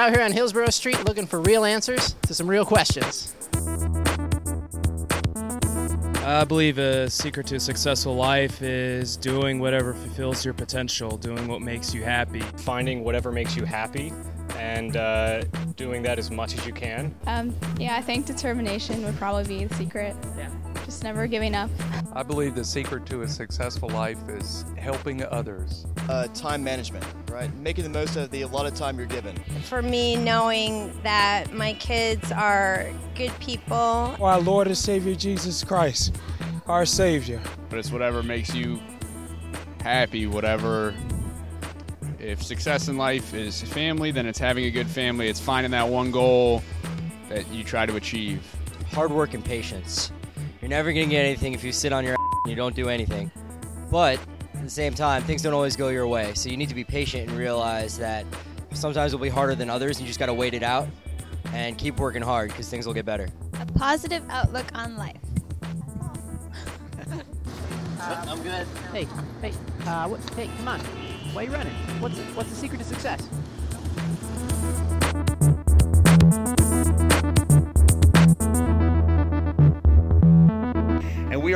out here on Hillsborough Street looking for real answers to some real questions. I believe a secret to a successful life is doing whatever fulfills your potential, doing what makes you happy. Finding whatever makes you happy and uh, doing that as much as you can. Um, yeah, I think determination would probably be the secret. Yeah. Just never giving up. I believe the secret to a successful life is helping others. Uh, time management, right? Making the most of the allotted time you're given. For me, knowing that my kids are good people. Our Lord and Savior Jesus Christ, our Savior. But it's whatever makes you happy, whatever. If success in life is family, then it's having a good family. It's finding that one goal that you try to achieve. Hard work and patience. You're never going to get anything if you sit on your ass and you don't do anything. But at the same time, things don't always go your way. So you need to be patient and realize that sometimes it'll be harder than others, and you just got to wait it out and keep working hard because things will get better. A positive outlook on life. I'm good. Hey, hey, uh, what, hey, come on. Why are you running? What's what's the secret to success?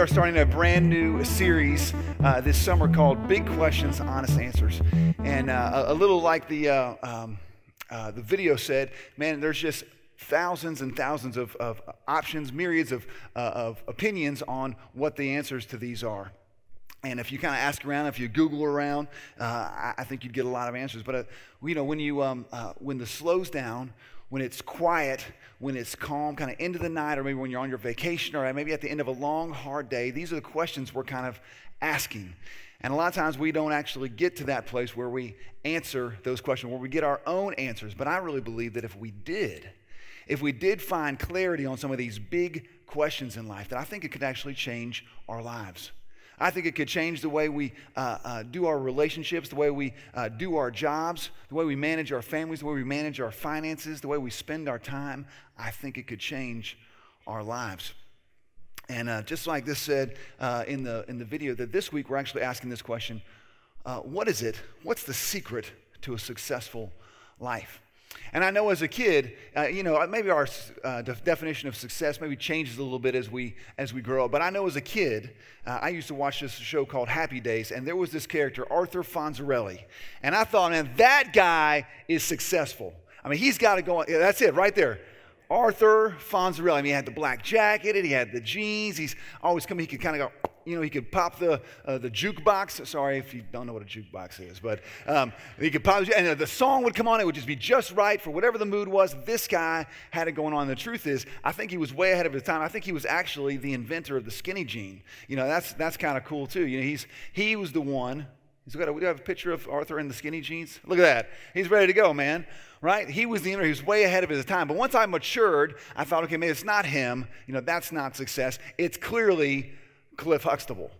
Are starting a brand new series uh, this summer called Big Questions, Honest Answers. And uh, a, little like the, uh, um, uh, the video said, man, there's just thousands and thousands of, of options, myriads of, uh, of opinions on what the answers to these are. And if you kind of ask around, if you Google around, uh, I, I, think you'd get a lot of answers. But you know, when you um, when the slows down, when it's quiet, when it's calm, kind of into the night, or maybe when you're on your vacation, or maybe at the end of a long, hard day, these are the questions we're kind of asking. And a lot of times we don't actually get to that place where we answer those questions, where we get our own answers. But I really believe that if we did, if we did find clarity on some of these big questions in life, that I think it could actually change our lives. I think it could change the way we uh, uh, do our relationships, the way we uh, do our jobs, the way we manage our families, the way we manage our finances, the way we spend our time. I think it could change our lives. And uh, just like this said uh, in, the, in the video, that this week we're actually asking this question uh, What is it? What's the secret to a successful life? And I know as a kid, uh, you know, maybe our uh, de- definition of success maybe changes a little bit as we as we grow up. But I know as a kid, uh, I used to watch this show called Happy Days, and there was this character Arthur Fonzarelli, and I thought, man, that guy is successful. I mean, he's got to go. On, yeah, that's it, right there. Arthur Fonzarelli. I mean, he had the black jacket, and he had the jeans. He's always coming. He could kind of go you know, he could pop the, uh, the jukebox. Sorry if you don't know what a jukebox is, but um, he could pop, and uh, the song would come on. It would just be just right for whatever the mood was. This guy had it going on. The truth is, I think he was way ahead of his time. I think he was actually the inventor of the skinny jean. You know, that's, that's kind of cool too. You know, he's, he was the one. He's got a, we have a picture of Arthur in the skinny jeans. Look at that. He's ready to go, man. Right? He was the inventor. He was way ahead of his time. But once I matured, I thought, okay, maybe it's not him. You know, that's not success. It's clearly Cliff Huxtable.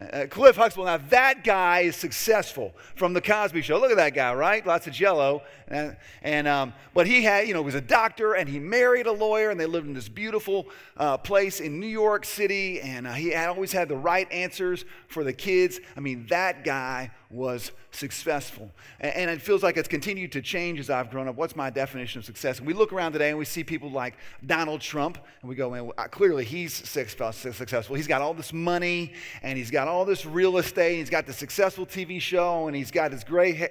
Uh, Cliff Huxtable, now that guy is successful from the Cosby Show. Look at that guy, right? Lots of jello. And, and um, but he had, you know, was a doctor and he married a lawyer and they lived in this beautiful uh, place in New York City and uh, he had always had the right answers for the kids. I mean, that guy was successful. And, and it feels like it's continued to change as I've grown up. What's my definition of success? And we look around today and we see people like Donald Trump and we go, man, clearly he's successful. He's got all this money and he's got all this real estate. He's got the successful TV show and he's got his great hair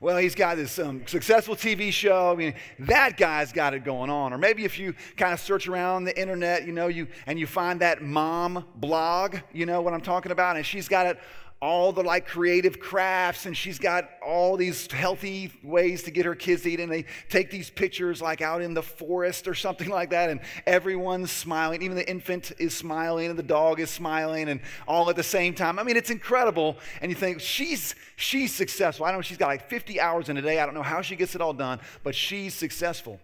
well, he's got this um, successful TV show. I mean, that guy's got it going on. Or maybe if you kind of search around the internet, you know, you and you find that mom blog, you know what I'm talking about, and she's got it all the like creative crafts and she's got all these healthy ways to get her kids to eat and they take these pictures like out in the forest or something like that and everyone's smiling. Even the infant is smiling and the dog is smiling and all at the same time. I mean it's incredible and you think she's she's successful. I don't know she's got like 50 hours in a day. I don't know how she gets it all done but she's successful.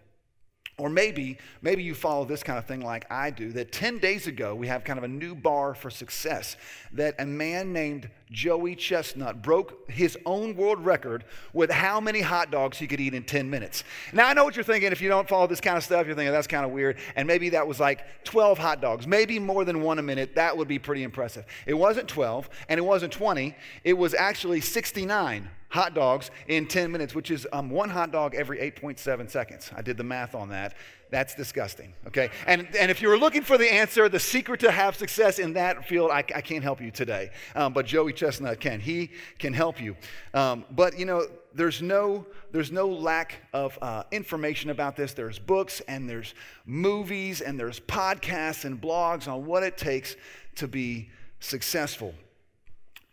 Or maybe, maybe you follow this kind of thing like I do, that 10 days ago we have kind of a new bar for success. That a man named Joey Chestnut broke his own world record with how many hot dogs he could eat in 10 minutes. Now I know what you're thinking. If you don't follow this kind of stuff, you're thinking that's kind of weird. And maybe that was like 12 hot dogs, maybe more than one a minute. That would be pretty impressive. It wasn't 12 and it wasn't 20, it was actually 69 hot dogs in 10 minutes, which is um, one hot dog every 8.7 seconds. I did the math on that. That's disgusting, okay? And, and if you were looking for the answer, the secret to have success in that field, I, I can't help you today. Um, but Joey Chestnut can. He can help you. Um, but, you know, there's no, there's no lack of uh, information about this. There's books and there's movies and there's podcasts and blogs on what it takes to be successful.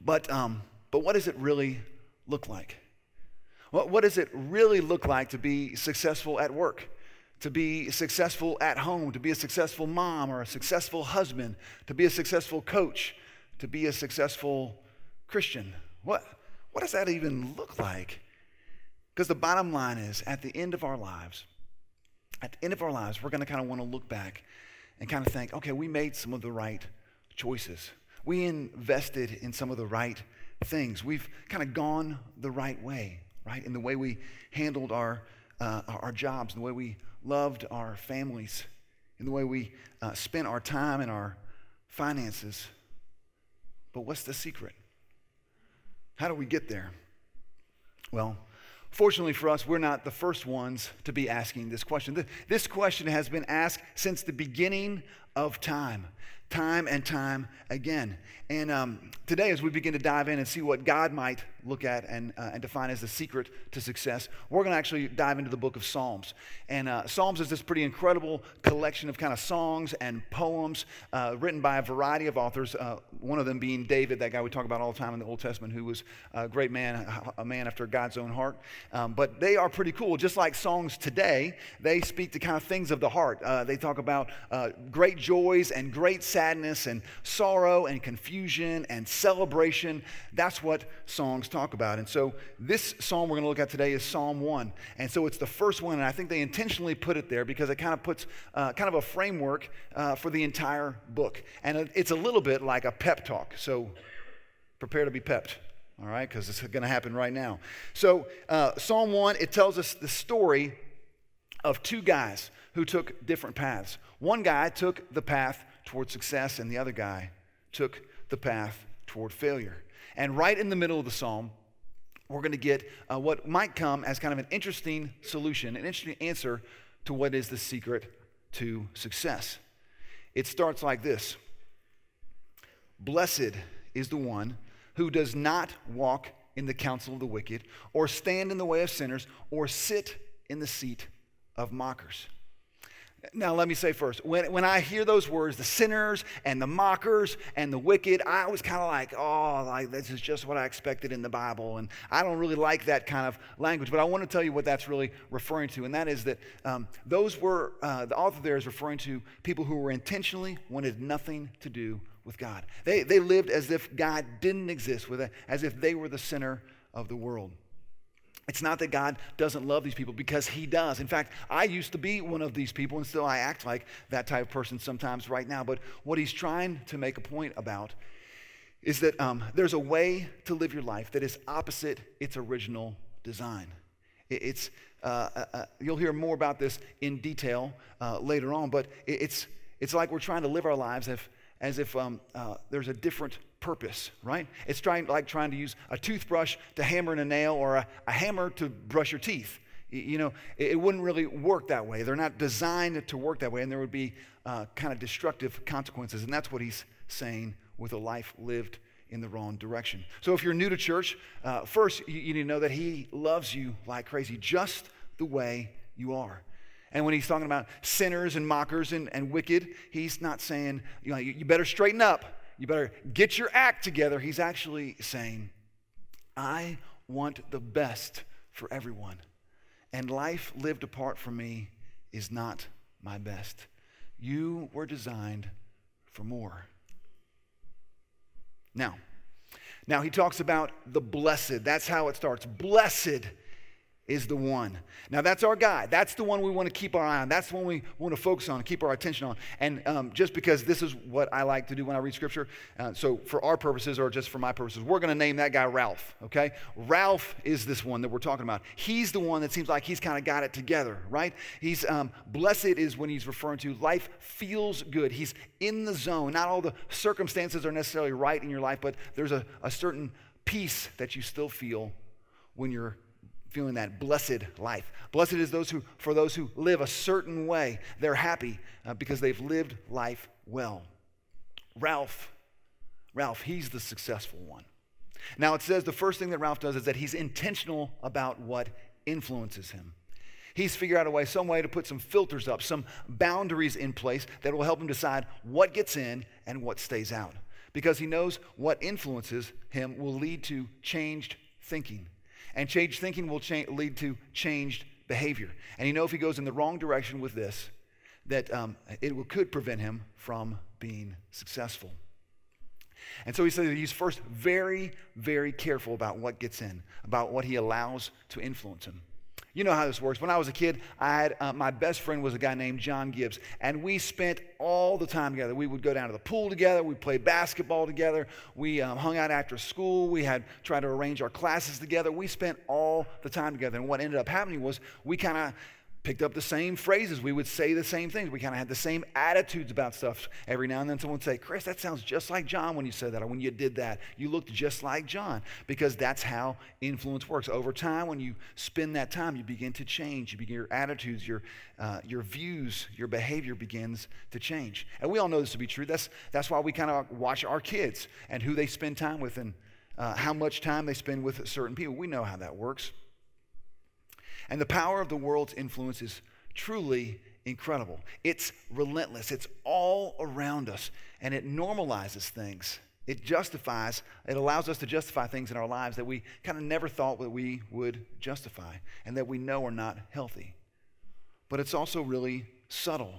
But, um, but what does it really look like? What, what does it really look like to be successful at work? To be successful at home, to be a successful mom or a successful husband, to be a successful coach, to be a successful Christian? What, what does that even look like? Because the bottom line is, at the end of our lives, at the end of our lives, we're going to kind of want to look back and kind of think, okay, we made some of the right choices. We invested in some of the right things. We've kind of gone the right way, right? In the way we handled our, uh, our jobs, the way we loved our families, in the way we uh, spent our time and our finances. But what's the secret? How do we get there? Well, Fortunately for us, we're not the first ones to be asking this question. This question has been asked since the beginning of time time and time again. And um, today, as we begin to dive in and see what God might look at and, uh, and define as the secret to success, we're going to actually dive into the book of Psalms. And uh, Psalms is this pretty incredible collection of kind of songs and poems uh, written by a variety of authors, uh, one of them being David, that guy we talk about all the time in the Old Testament, who was a great man, a man after God's own heart. Um, but they are pretty cool. Just like songs today, they speak to kind of things of the heart. Uh, they talk about uh, great joys and great sadness sadness and sorrow and confusion and celebration. That's what songs talk about. And so this psalm we're going to look at today is Psalm 1. And so it's the first one, and I think they intentionally put it there because it kind of puts uh, kind of a framework uh, for the entire book. And it's a little bit like a pep talk. So prepare to be pepped all right, because it's going to happen right now. So, uh, Psalm 1, it tells us the story of two guys who took different paths. One guy took the path toward success, and the other guy took the path toward failure. And right in the middle of the psalm, we're going to get uh, what might come as kind of an interesting solution, an interesting answer to what is the secret to success. It starts like this Blessed is the one who does not walk in the counsel of the wicked, or stand in the way of sinners, or sit in the seat of mockers. Now, let me say first, when, when I hear those words, the sinners and the mockers and the wicked, I was kind of like, oh, like, this is just what I expected in the Bible. And I don't really like that kind of language. But I want to tell you what that's really referring to. And that is that um, those were, uh, the author there is referring to people who were intentionally wanted nothing to do with God. They, they lived as if God didn't exist, with it, as if they were the center of the world. It's not that God doesn't love these people because He does. In fact, I used to be one of these people, and still I act like that type of person sometimes right now. But what He's trying to make a point about is that um, there's a way to live your life that is opposite its original design. It's, uh, uh, uh, you'll hear more about this in detail uh, later on, but it's, it's like we're trying to live our lives as, as if um, uh, there's a different purpose, right? It's trying, like trying to use a toothbrush to hammer in a nail or a, a hammer to brush your teeth. You know, it, it, wouldn't really work that way. They're not designed to work that way, and there would be uh, kind of destructive consequences. And that's what he's saying with a life lived in the wrong direction. So if you're new to church, uh, first, you, you need to know that he loves you like crazy, just the way you are. And when he's talking about sinners and mockers and, and wicked, he's not saying, you know, you, you better straighten up you better get your act together. He's actually saying, I want the best for everyone. And life lived apart from me is not my best. You were designed for more. Now, now he talks about the blessed. That's how it starts. Blessed is the one. Now, that's our guy. That's the one we want to keep our eye on. That's the one we want to focus on, keep our attention on. And um, just because this is what I like to do when I read scripture, uh, so for our purposes or just for my purposes, we're going to name that guy Ralph, okay? Ralph is this one that we're talking about. He's the one that seems like he's kind of got it together, right? He's um, blessed is when he's referring to life feels good. He's in the zone. Not all the circumstances are necessarily right in your life, but there's a, a certain peace that you still feel when you're feeling that blessed life. Blessed is those who, for those who live a certain way. They're happy uh, because they've lived life well. Ralph, Ralph, he's the successful one. Now it says the first thing that Ralph does is that he's intentional about what influences him. He's figured out a way, some way to put some filters up, some boundaries in place that will help him decide what gets in and what stays out. Because he knows what influences him will lead to changed thinking. And changed thinking will cha- lead to changed behavior. And you know, if he goes in the wrong direction with this, that um, it will, could prevent him from being successful. And so he says he's first very, very careful about what gets in, about what he allows to influence him. You know how this works. When I was a kid, I had uh, my best friend was a guy named John Gibbs, and we spent all the time together. We would go down to the pool together. We played basketball together. We um, hung out after school. We had tried to arrange our classes together. We spent all the time together. And what ended up happening was we kind of picked up the same phrases. We would say the same things. We kind of had the same attitudes about stuff. Every now and then someone would say, Chris, that sounds just like John when you said that, or when you did that. You looked just like John. Because that's how influence works. Over time, when you spend that time, you begin to change. You begin your attitudes, your, uh, your views, your behavior begins to change. And we all know this to be true. That's, that's why we kind of watch our kids and who they spend time with and uh, how much time they spend with certain people. We know how that works. And the power of the world's influence is truly incredible. It's relentless, it's all around us, and it normalizes things. It justifies, it allows us to justify things in our lives that we kind of never thought that we would justify and that we know are not healthy. But it's also really subtle.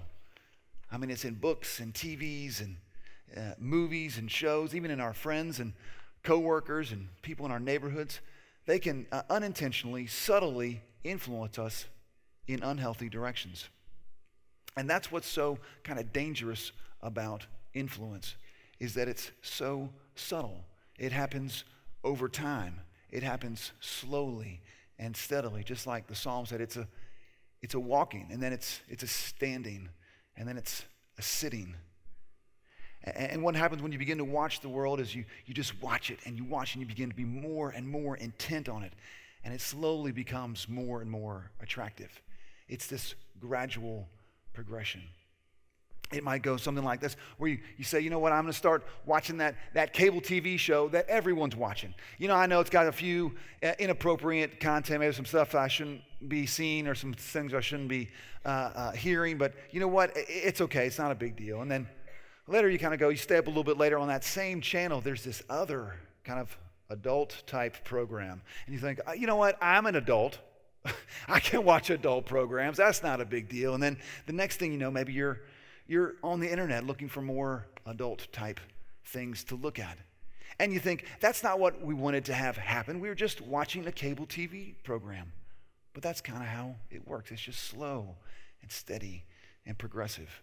I mean, it's in books and TVs and uh, movies and shows, even in our friends and coworkers and people in our neighborhoods. They can uh, unintentionally, subtly influence us in unhealthy directions. And that's what's so kind of dangerous about influence is that it's so subtle. It happens over time. It happens slowly and steadily, just like the psalm said. It's a, it's a walking, and then it's, it's a standing, and then it's a sitting. And what happens when you begin to watch the world is you, you just watch it and you watch and you begin to be more and more intent on it and it slowly becomes more and more attractive. It's this gradual progression. It might go something like this, where you, you say, you know what, I'm going to start watching that, that cable TV show that everyone's watching. You know, I know it's got a few uh, inappropriate content, maybe some stuff I shouldn't be seeing or some things I shouldn't be uh, uh, hearing, but you know what, it's okay, it's not a big deal. And then later you kind of go, you stay up a little bit later on that same channel, there's this other kind of adult type program. And you think, uh, you know what? I'm an adult. I can watch adult programs. That's not a big deal. And then the next thing you know, maybe you're you're on the internet looking for more adult type things to look at. And you think, that's not what we wanted to have happen. We were just watching a cable TV program. But that's kind of how it works. It's just slow and steady and progressive.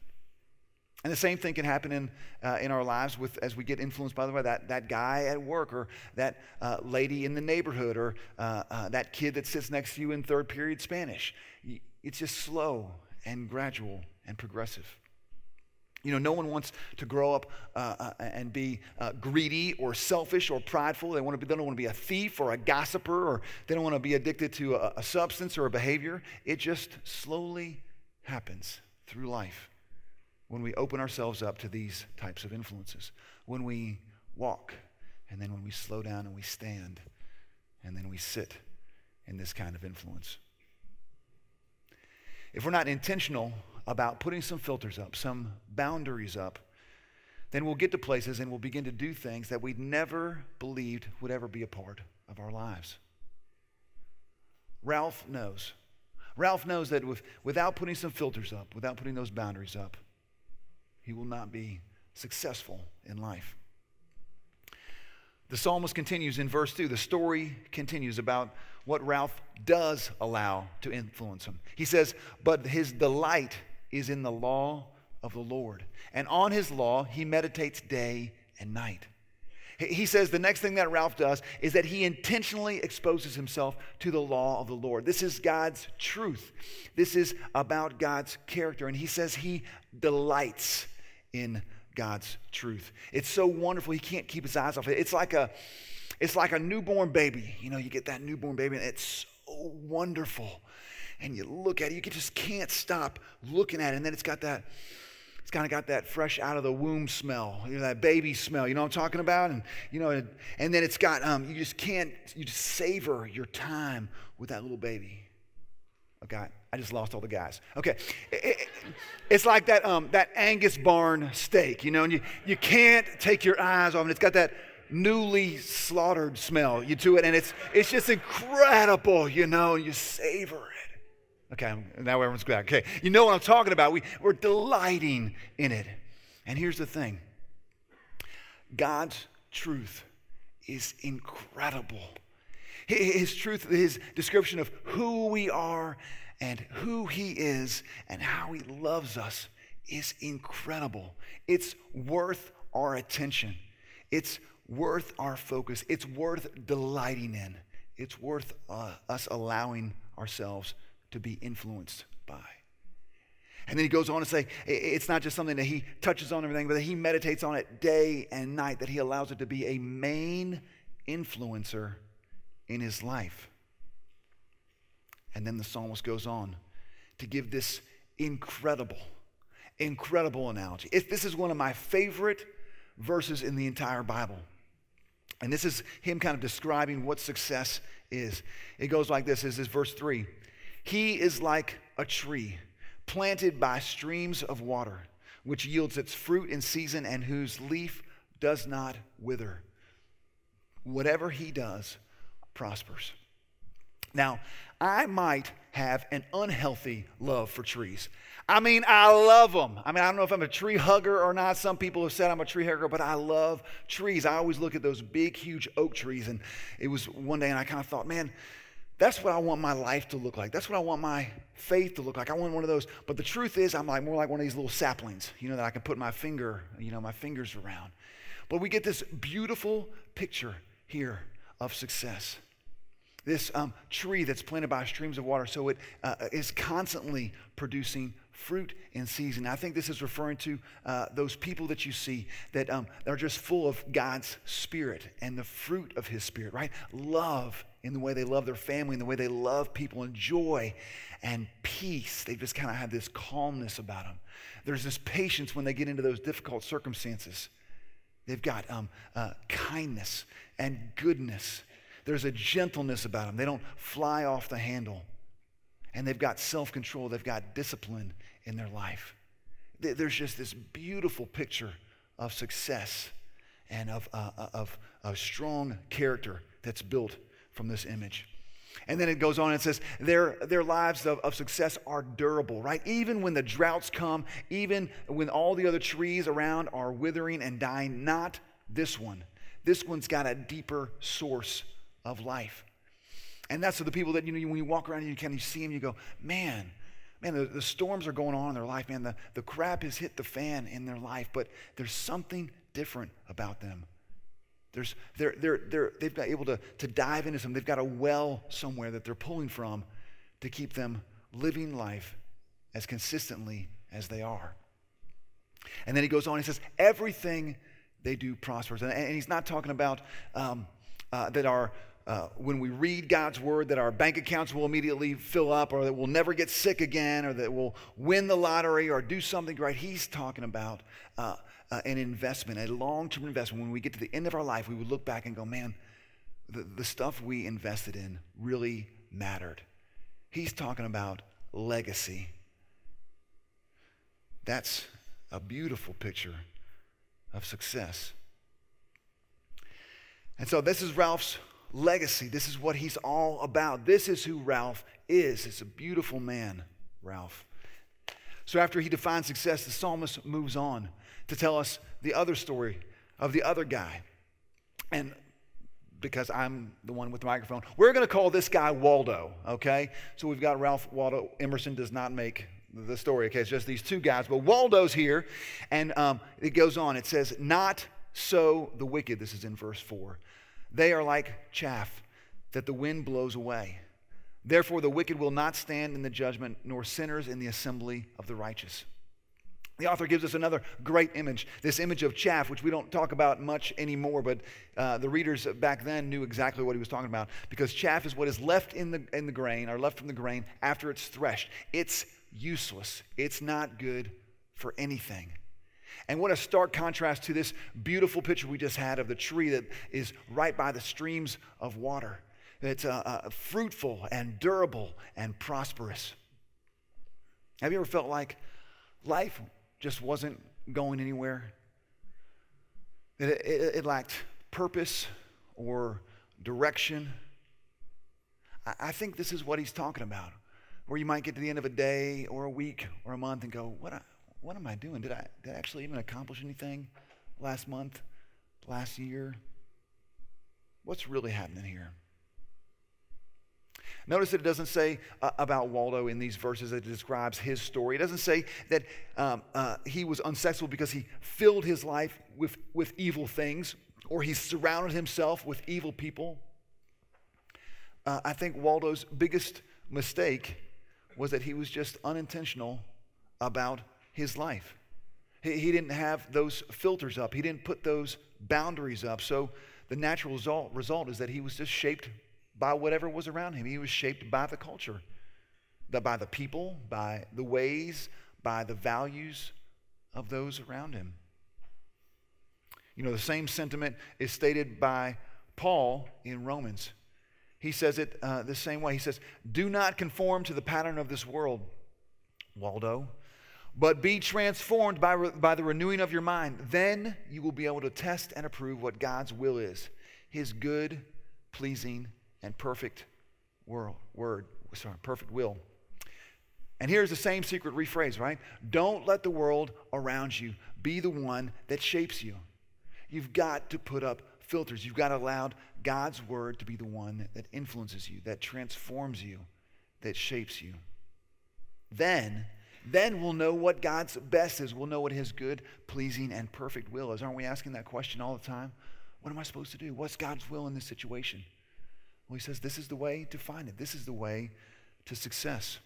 And the same thing can happen in, uh, in our lives with, as we get influenced, by the way, that, that guy at work or that uh, lady in the neighborhood or uh, uh that kid that sits next to you in third period Spanish. It's just slow and gradual and progressive. You know, no one wants to grow up uh, uh, and be greedy or selfish or prideful. They, want to be, they don't want to be a thief or a gossiper or they don't want to be addicted to a, a substance or a behavior. It just slowly happens through life when we open ourselves up to these types of influences, when we walk, and then when we slow down and we stand, and then we sit in this kind of influence. If we're not intentional about putting some filters up, some boundaries up, then we'll get to places and we'll begin to do things that we'd never believed would ever be a part of our lives. Ralph knows. Ralph knows that with, without putting some filters up, without putting those boundaries up, he will not be successful in life. The psalmist continues in verse 2. The story continues about what Ralph does allow to influence him. He says, But his delight is in the law of the Lord, and on his law he meditates day and night. He says the next thing that Ralph does is that he intentionally exposes himself to the law of the Lord. This is God's truth. This is about God's character. And he says he delights in God's truth. It's so wonderful, he can't keep his eyes off it. It's like a, it's like a newborn baby. You know, you get that newborn baby, and it's so wonderful. And you look at it, you just can't stop looking at it. And then it's got that, it's kind of got that fresh out of the womb smell, you know, that baby smell. You know what I'm talking about? And you know, and then it's got, um, you just can't, you just savor your time with that little baby. Okay, I just lost all the guys. Okay, it, it, it's like that um, that Angus barn steak, you know, and you, you can't take your eyes off it. It's got that newly slaughtered smell you to it, and it's it's just incredible, you know, and you savor it. Okay, now everyone's glad. Okay, you know what I'm talking about. We, we're delighting in it. And here's the thing God's truth is incredible. His truth, his description of who we are and who he is and how he loves us is incredible. It's worth our attention. It's worth our focus. It's worth delighting in. It's worth uh, us allowing ourselves to be influenced by. And then he goes on to say it's not just something that he touches on everything, but that he meditates on it day and night, that he allows it to be a main influencer in his life. And then the psalmist goes on to give this incredible, incredible analogy. It, this is one of my favorite verses in the entire Bible. And this is him kind of describing what success is. It goes like this, this is verse 3. He is like a tree planted by streams of water, which yields its fruit in season and whose leaf does not wither. Whatever he does, prospers. Now, I might have an unhealthy love for trees. I mean, I love them. I mean, I don't know if I'm a tree hugger or not. Some people have said I'm a tree hugger, but I love trees. I always look at those big, huge oak trees. And it was one day, and I kind of thought, man, that's what I want my life to look like. That's what I want my faith to look like. I want one of those. But the truth is, I'm like more like one of these little saplings, you know, that I can put my finger, you know, my fingers around. But we get this beautiful picture here of success. This um, tree that's planted by streams of water, so it uh, is constantly producing fruit in season. I think this is referring to uh, those people that you see that um, are just full of God's Spirit and the fruit of His Spirit, right? Love in the way they love their family, in the way they love people, and joy and peace. They just kind of have this calmness about them. There's this patience when they get into those difficult circumstances. They've got um, uh, kindness and goodness. There's a gentleness about them. They don't fly off the handle. And they've got self control, they've got discipline in their life. There's just this beautiful picture of success and of, uh, uh of, of strong character that's built from this image. And then it goes on and says, their, their lives of, of success are durable, right? Even when the droughts come, even when all the other trees around are withering and dying, not this one. This one's got a deeper source of life. And that's the people that, you know, when you walk around and you kind of see them, you go, man, man, the, the storms are going on in their life, man. The, the crap has hit the fan in their life, but there's something different about them. There's, they're, they're, they're, they've got able to, to dive into some, they've got a well somewhere that they're pulling from to keep them living life as consistently as they are. And then he goes on, he says, everything they do prospers. And, and he's not talking about um, uh, that our uh, when we read God's word, that our bank accounts will immediately fill up, or that we'll never get sick again, or that we'll win the lottery or do something great. He's talking about uh, uh, an investment, a long term investment. When we get to the end of our life, we would look back and go, man, the, the stuff we invested in really mattered. He's talking about legacy. That's a beautiful picture of success. And so, this is Ralph's legacy. This is what he's all about. This is who Ralph is. It's a beautiful man, Ralph. So, after he defines success, the psalmist moves on to tell us the other story of the other guy. And because I'm the one with the microphone, we're going to call this guy Waldo, okay? So we've got Ralph Waldo Emerson does not make the story, okay? It's just these two guys. But Waldo's here, and um, it goes on. It says, Not so the wicked. This is in verse 4. They are like chaff that the wind blows away. Therefore, the wicked will not stand in the judgment, nor sinners in the assembly of the righteous. The author gives us another great image, this image of chaff, which we don't talk about much anymore, but uh, the readers back then knew exactly what he was talking about because chaff is what is left in the, in the grain or left from the grain after it's threshed. It's useless, it's not good for anything. And what a stark contrast to this beautiful picture we just had of the tree that is right by the streams of water. It's uh, uh, fruitful and durable and prosperous. Have you ever felt like life just wasn't going anywhere. It, it, it lacked purpose or direction. I, I think this is what he's talking about, where you might get to the end of a day or a week or a month and go, what, what am I doing? Did I, did I actually even accomplish anything last month, last year? What's really happening here? Notice that it doesn't say uh, about Waldo in these verses that it describes his story. It doesn't say that um, uh, he was unsuccessful because he filled his life with, with evil things or he surrounded himself with evil people. Uh, I think Waldo's biggest mistake was that he was just unintentional about his life. He, he didn't have those filters up, he didn't put those boundaries up. So the natural result, result is that he was just shaped by whatever was around him. He was shaped by the culture, by the people, by the ways, by the values of those around him. You know, the same sentiment is stated by Paul in Romans. He says it uh, the same way. He says, Do not conform to the pattern of this world, Waldo, but be transformed by, re- by the renewing of your mind. Then you will be able to test and approve what God's will is his good, pleasing, and perfect world, word, sorry, perfect will. And here's the same secret rephrase, right? Don't let the world around you be the one that shapes you. You've got to put up filters. You've got to allow God's word to be the one that influences you, that transforms you, that shapes you. Then, then we'll know what God's best is. We'll know what his good, pleasing, and perfect will is. Aren't we asking that question all the time? What am I supposed to do? What's God's will in this situation? Well, he says this is the way to find it, this is the way to success.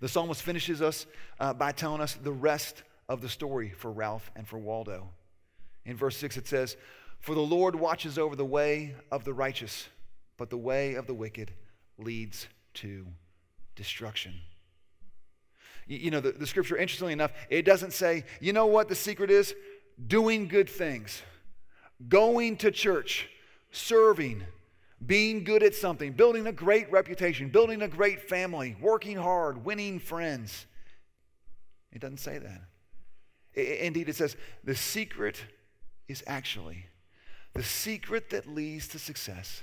The psalmist finishes us uh, by telling us the rest of the story for Ralph and for Waldo. In verse 6, it says, For the Lord watches over the way of the righteous, but the way of the wicked leads to destruction. You, know, the, the scripture, interestingly enough, it doesn't say, you know what the secret is? Doing good things, going to church, serving, being good at something, building a great reputation, building a great family, working hard, winning friends. It doesn't say that. Indeed, it says the secret is actually the secret that leads to success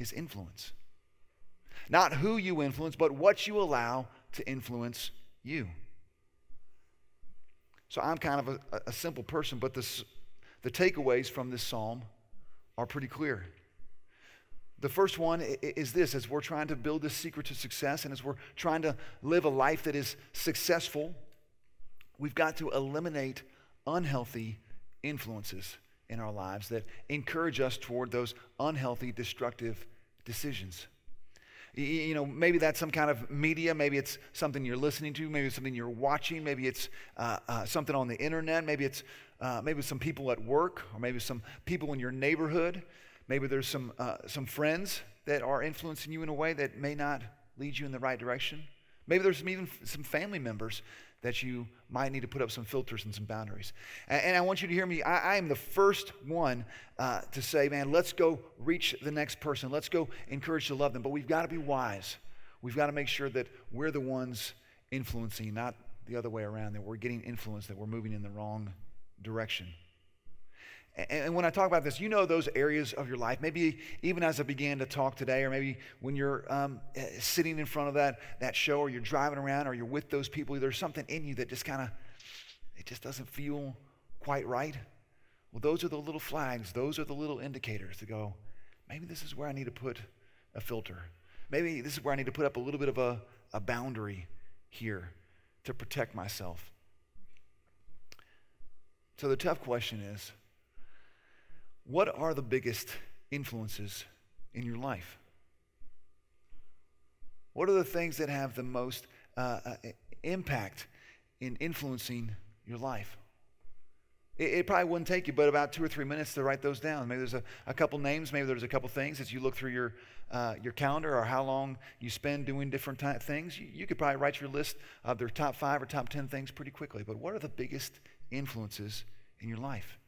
is influence. Not who you influence, but what you allow to influence you. So I'm kind of a, a simple person, but this, the takeaways from this psalm are pretty clear. The first one is this as we're trying to build this secret to success and as we're trying to live a life that is successful, we've got to eliminate unhealthy influences in our lives that encourage us toward those unhealthy, destructive decisions. You know, maybe that's some kind of media. Maybe it's something you're listening to. Maybe it's something you're watching. Maybe it's uh, uh, something on the internet. Maybe it's uh, maybe some people at work, or maybe some people in your neighborhood. Maybe there's some, uh, some friends that are influencing you in a way that may not lead you in the right direction. Maybe there's some, even some family members that you might need to put up some filters and some boundaries. And, and I want you to hear me. I, I am the first one uh, to say, man, let's go reach the next person. Let's go encourage to love them. But we've got to be wise. We've got to make sure that we're the ones influencing, not the other way around, that we're getting influenced, that we're moving in the wrong direction. And when I talk about this, you know those areas of your life. Maybe even as I began to talk today, or maybe when you're um, eh, sitting in front of that, that show, or you're driving around, or you're with those people, there's something in you that just kind of, it just doesn't feel quite right. Well, those are the little flags. Those are the little indicators to go, maybe this is where I need to put a filter. Maybe this is where I need to put up a little bit of a, a boundary here to protect myself. So the tough question is, what are the biggest influences in your life? What are the things that have the most uh, uh, impact in influencing your life? It, probably wouldn't take you but about two or three minutes to write those down. Maybe there's a, a couple names, maybe there's a couple things as you look through your, uh, your calendar or how long you spend doing different ty- things. You, you could probably write your list of their top five or top ten things pretty quickly. But what are the biggest influences in your life?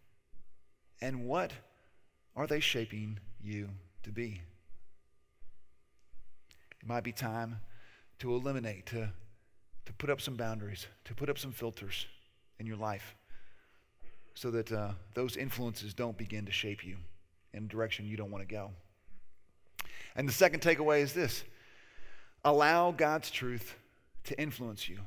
And what are they shaping you to be? It might be time to eliminate, to, to put up some boundaries, to put up some filters in your life so that uh, those influences don't begin to shape you in a direction you don't want to go. And the second takeaway is this allow God's truth to influence you.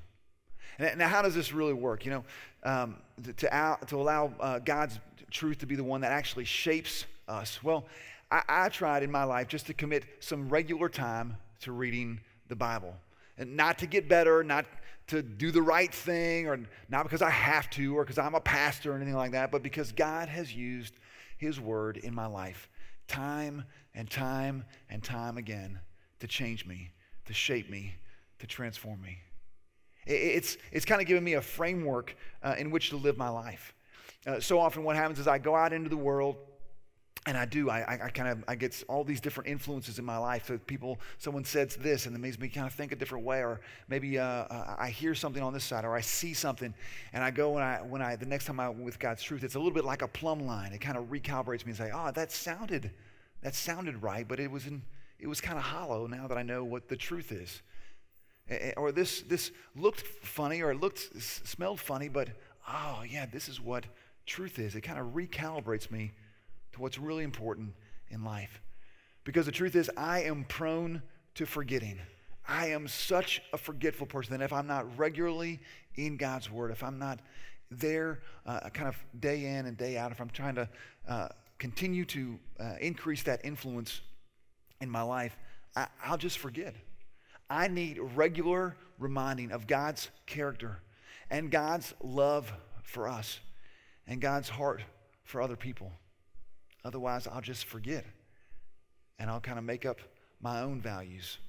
Now, how does this really work? You know, um, to, to, to, allow uh, God's truth to be the one that actually shapes us. Well, I, I tried in my life just to commit some regular time to reading the Bible. And not to get better, not to do the right thing, or not because I have to, or because I'm a pastor or anything like that, but because God has used His Word in my life time and time and time again to change me, to shape me, to transform me. It's, it's kind of given me a framework uh, in which to live my life. Uh, so often, what happens is I go out into the world and I do. I, I, I, kind of I get all these different influences in my life. So people, someone says this, and it makes me kind of think a different way, or maybe uh, uh, I hear something on this side, or I see something, and I go and I when I the next time I'm with God's truth, it's a little bit like a plumb line. It kind of recalibrates me and say, oh, that sounded that sounded right, but it was in it was kind of hollow now that I know what the truth is. Or this this looked funny, or it looked smelled funny, but oh yeah, this is what truth is. It kind of recalibrates me to what's really important in life. Because the truth is, I am prone to forgetting. I am such a forgetful person that if I'm not regularly in God's Word, if I'm not there uh, kind of day in and day out, if I'm trying to uh, continue to uh, increase that influence in my life, I, I'll just forget. I need regular reminding of God's character and God's love for us and God's heart for other people. Otherwise, I'll just forget and I'll kind of make up my own values.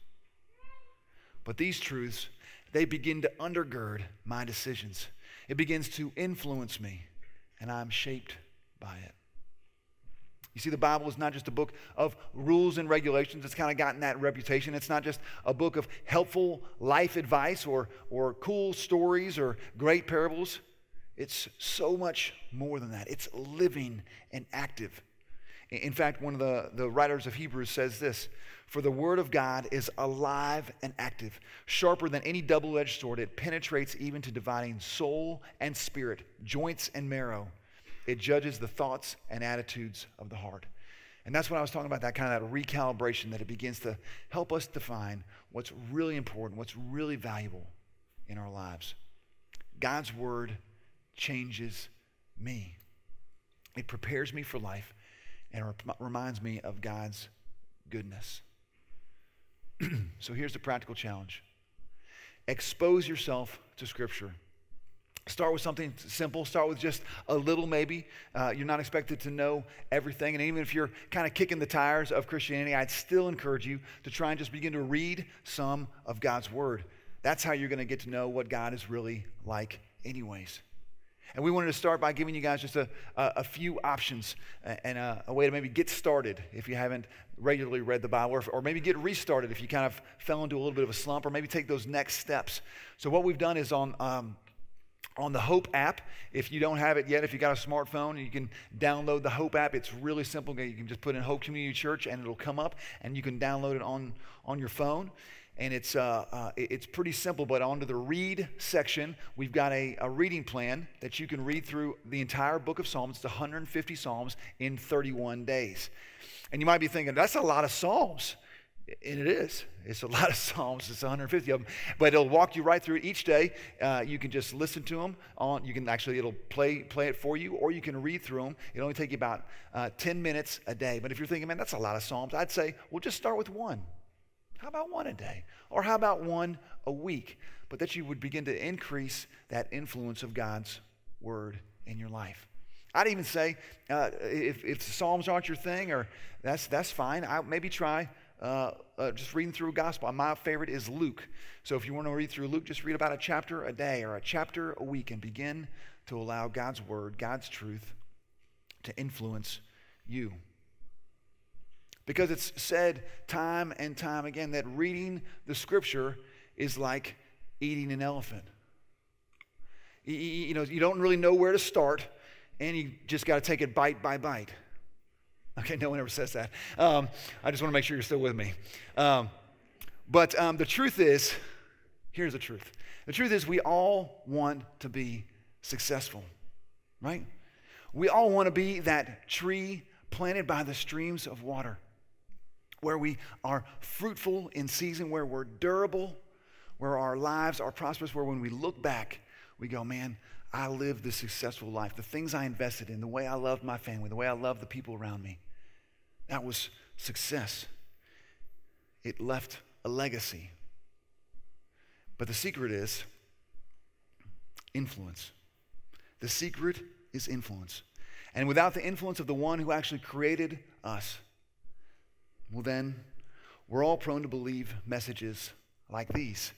But these truths, they begin to undergird my decisions. It begins to influence me, and I'm shaped by it. You see, the Bible is not just a book of rules and regulations. It's kind of gotten that reputation. It's not just a book of helpful life advice or, or cool stories or great parables. It's so much more than that. It's living and active. In fact, one of the, the writers of Hebrews says this For the word of God is alive and active, sharper than any double edged sword. It penetrates even to dividing soul and spirit, joints and marrow. It judges the thoughts and attitudes of the heart. And that's what I was talking about that kind of that recalibration that it begins to help us define what's really important, what's really valuable in our lives. God's word changes me, it prepares me for life and reminds me of God's goodness. so here's the practical challenge expose yourself to Scripture. Start with something simple. Start with just a little, maybe. Uh, you're not expected to know everything. And even if you're kind of kicking the tires of Christianity, I'd still encourage you to try and just begin to read some of God's Word. That's how you're going to get to know what God is really like, anyways. And we wanted to start by giving you guys just a, a, a few options and a, a, way to maybe get started if you haven't regularly read the Bible, or, or, maybe get restarted if you kind of fell into a little bit of a slump, or maybe take those next steps. So, what we've done is on. Um, on the Hope app, if you don't have it yet, if you got a smartphone, you can download the Hope app. It's really simple. You can just put in Hope Community Church and it'll come up, and you can download it on, on your phone and it's, uh, uh, it's pretty simple. But onto the read section, we've got a, a reading plan that you can read through the entire book of Psalms. It's 150 Psalms in 31 days. And you might be thinking, that's a lot of Psalms. And it is. It's a lot of Psalms. It's 150 of them. But it'll walk you right through it each day. Uh, you can just listen to them. On, you can actually, it'll play, play it for you, or you can read through them. It'll only take you about uh, 10 minutes a day. But if you're thinking, man, that's a lot of Psalms, I'd say, well, just start with one. How about one a day? Or how about one a week? But that you would begin to increase that influence of God's word in your life. I'd even say uh, if, if the Psalms aren't your thing, or that's, that's fine, I, maybe try uh, uh, just reading through a gospel. My favorite is Luke. So if you want to read through Luke, just read about a chapter a day or a chapter a week and begin to allow God's word, God's truth to influence you. Because it's said time and time again that reading the scripture is like eating an elephant. You know, you don't really know where to start, and you just got to take it bite by bite. Okay, no one ever says that. Um, I just want to make sure you're still with me. Um, but um, the truth is, here's the truth. The truth is, we all want to be successful, right? We all want to be that tree planted by the streams of water, where we are fruitful in season, where we're durable, where our lives are prosperous, where when we look back, we go, man, I lived this successful life. The things I invested in, the way I loved my family, the way I loved the people around me, that was success. It left a legacy. But the secret is influence. The secret is influence. And without the influence of the one who actually created us, well, then we're all prone to believe messages like these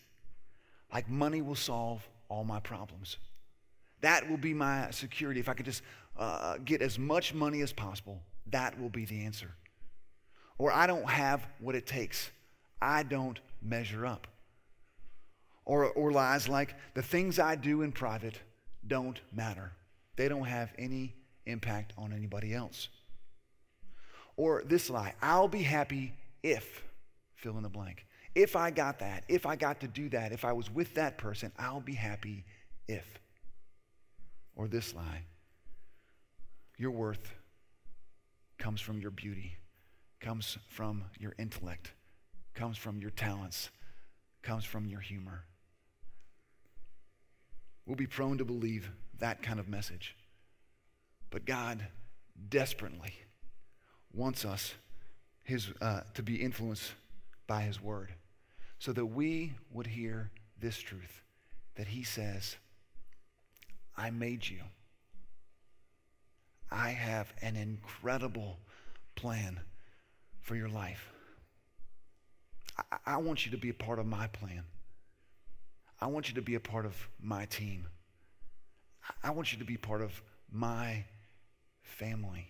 like money will solve all my problems. That will be my security. If I could just uh, get as much money as possible, that will be the answer. Or I don't have what it takes. I don't measure up. Or, or lies like the things I do in private don't matter. They don't have any impact on anybody else. Or this lie I'll be happy if, fill in the blank. If I got that, if I got to do that, if I was with that person, I'll be happy if. Or this lie your worth comes from your beauty, comes from your intellect, comes from your talents, comes from your humor. We'll be prone to believe that kind of message. But God desperately wants us his, uh, to be influenced by His Word so that we would hear this truth that He says, I made you. I have an incredible plan for your life. I, I want you to be a part of my plan. I want you to be a part of my team. I want you to be part of my family.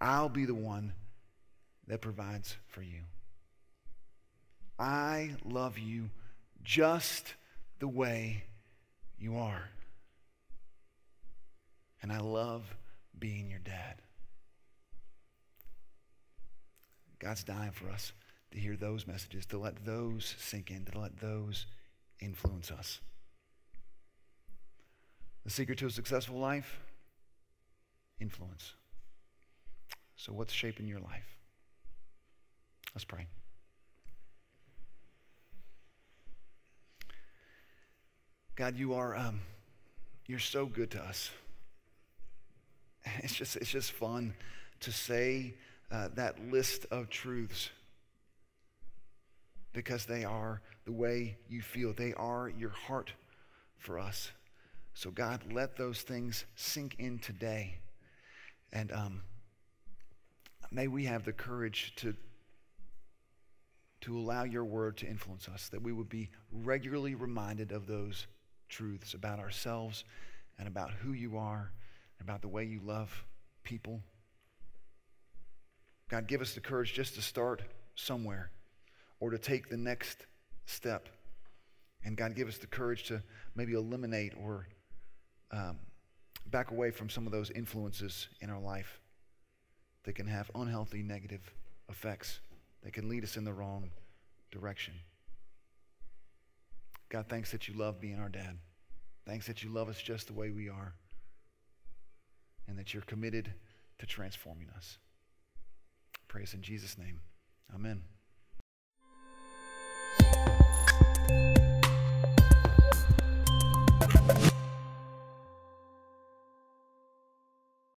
I'll be the one that provides for you. I love you just the way you are. And I love being your dad. God's dying for us to hear those messages, to let those sink in, to let those influence us. The secret to a successful life? Influence. So, what's shaping your life? Let's pray. God, you are um, you're so good to us. It's just it's just fun to say uh, that list of truths because they are the way you feel. They are your heart for us. So God, let those things sink in today, and um, may we have the courage to to allow your word to influence us. That we would be regularly reminded of those truths about ourselves and about who you are, about the way you love people. God, give us the courage just to start somewhere or to take the next step. And God, give us the courage to maybe eliminate or um, back away from some of those influences in our life that can have unhealthy, negative effects that can lead us in the wrong direction. God, thanks that you love being our dad. Thanks that you love us just the way we are. And that you're committed to transforming us. Praise in Jesus' name. Amen.